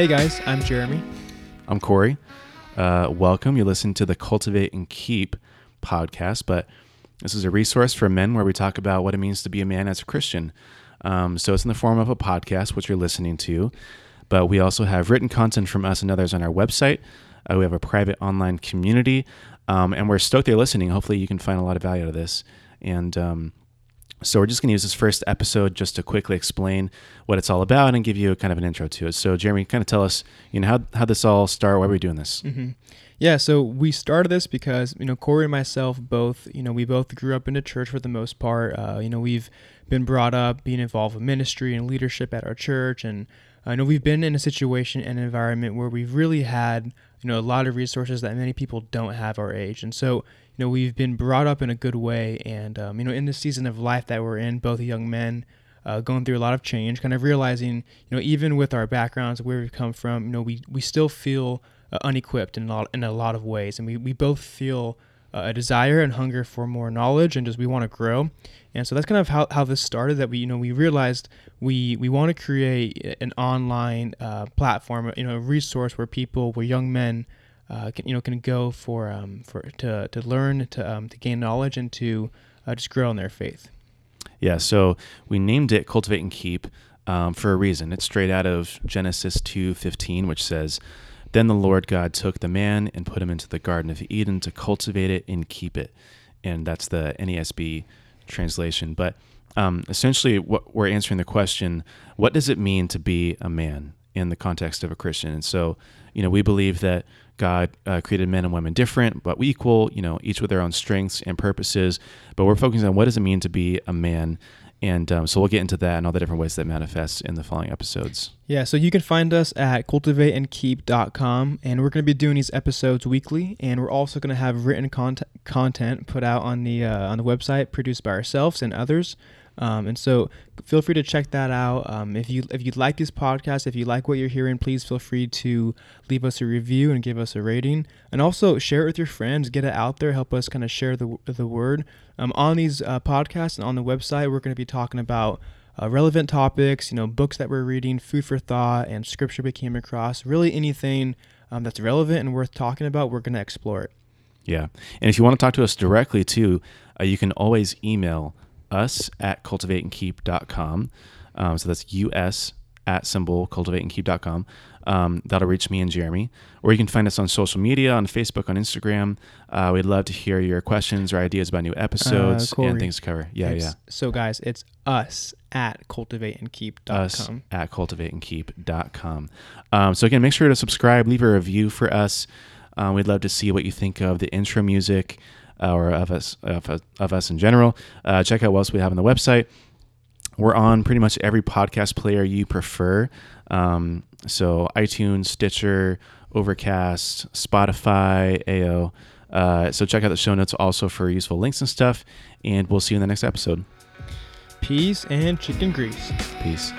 Hey guys, I'm Jeremy. I'm Corey. Uh, welcome. You listen to the Cultivate and Keep podcast, but this is a resource for men where we talk about what it means to be a man as a Christian. Um, so it's in the form of a podcast, which you're listening to, but we also have written content from us and others on our website. Uh, we have a private online community, um, and we're stoked you're listening. Hopefully, you can find a lot of value out of this. And um, so we're just going to use this first episode just to quickly explain what it's all about and give you a kind of an intro to it. So Jeremy, kind of tell us, you know, how how this all start? Why are we doing this? Mm-hmm. Yeah, so we started this because you know Corey and myself both, you know, we both grew up in the church for the most part. Uh, you know, we've been brought up being involved with ministry and leadership at our church, and I know we've been in a situation and environment where we've really had you know a lot of resources that many people don't have our age, and so you know we've been brought up in a good way, and um, you know in the season of life that we're in, both young men. Uh, going through a lot of change, kind of realizing, you know, even with our backgrounds, where we've come from, you know, we, we still feel uh, unequipped in a, lot, in a lot of ways. And we, we both feel uh, a desire and hunger for more knowledge and just we want to grow. And so that's kind of how, how this started that we, you know, we realized we, we want to create an online uh, platform, you know, a resource where people, where young men, uh, can, you know, can go for, um, for, to, to learn, to, um, to gain knowledge and to uh, just grow in their faith. Yeah, so we named it Cultivate and Keep um, for a reason. It's straight out of Genesis 2:15, which says, "Then the Lord God took the man and put him into the garden of Eden to cultivate it and keep it." And that's the NASB translation. But um, essentially, what we're answering the question: What does it mean to be a man in the context of a Christian? And so, you know, we believe that God uh, created men and women different but equal, you know, each with their own strengths and purposes. But we're focusing on what does it mean to be a man. And um, so we'll get into that and all the different ways that manifests in the following episodes. Yeah, so you can find us at cultivateandkeep.com, and we're going to be doing these episodes weekly, and we're also going to have written content content put out on the uh, on the website, produced by ourselves and others. Um, and so feel free to check that out. Um, if you if you like this podcast, if you like what you're hearing, please feel free to leave us a review and give us a rating, and also share it with your friends. Get it out there. Help us kind of share the the word. Um, on these uh, podcasts and on the website, we're going to be talking about. Uh, relevant topics, you know, books that we're reading, food for thought, and scripture we came across. Really, anything um, that's relevant and worth talking about, we're going to explore it. Yeah, and if you want to talk to us directly too, uh, you can always email us at cultivateandkeep.com. Um, so that's us at symbol cultivateandkeep.com. Um, that'll reach me and Jeremy. Or you can find us on social media, on Facebook, on Instagram. Uh, we'd love to hear your questions or ideas about new episodes uh, and things to cover. Yeah, it's, yeah. So, guys, it's us at cultivateandkeep.com. Us at cultivateandkeep.com. Um, so, again, make sure to subscribe, leave a review for us. Um, we'd love to see what you think of the intro music or of us of, of us in general. Uh, check out what else we have on the website. We're on pretty much every podcast player you prefer. Um, so iTunes, Stitcher, Overcast, Spotify, AO. Uh, so check out the show notes also for useful links and stuff. And we'll see you in the next episode. Peace and chicken grease. Peace.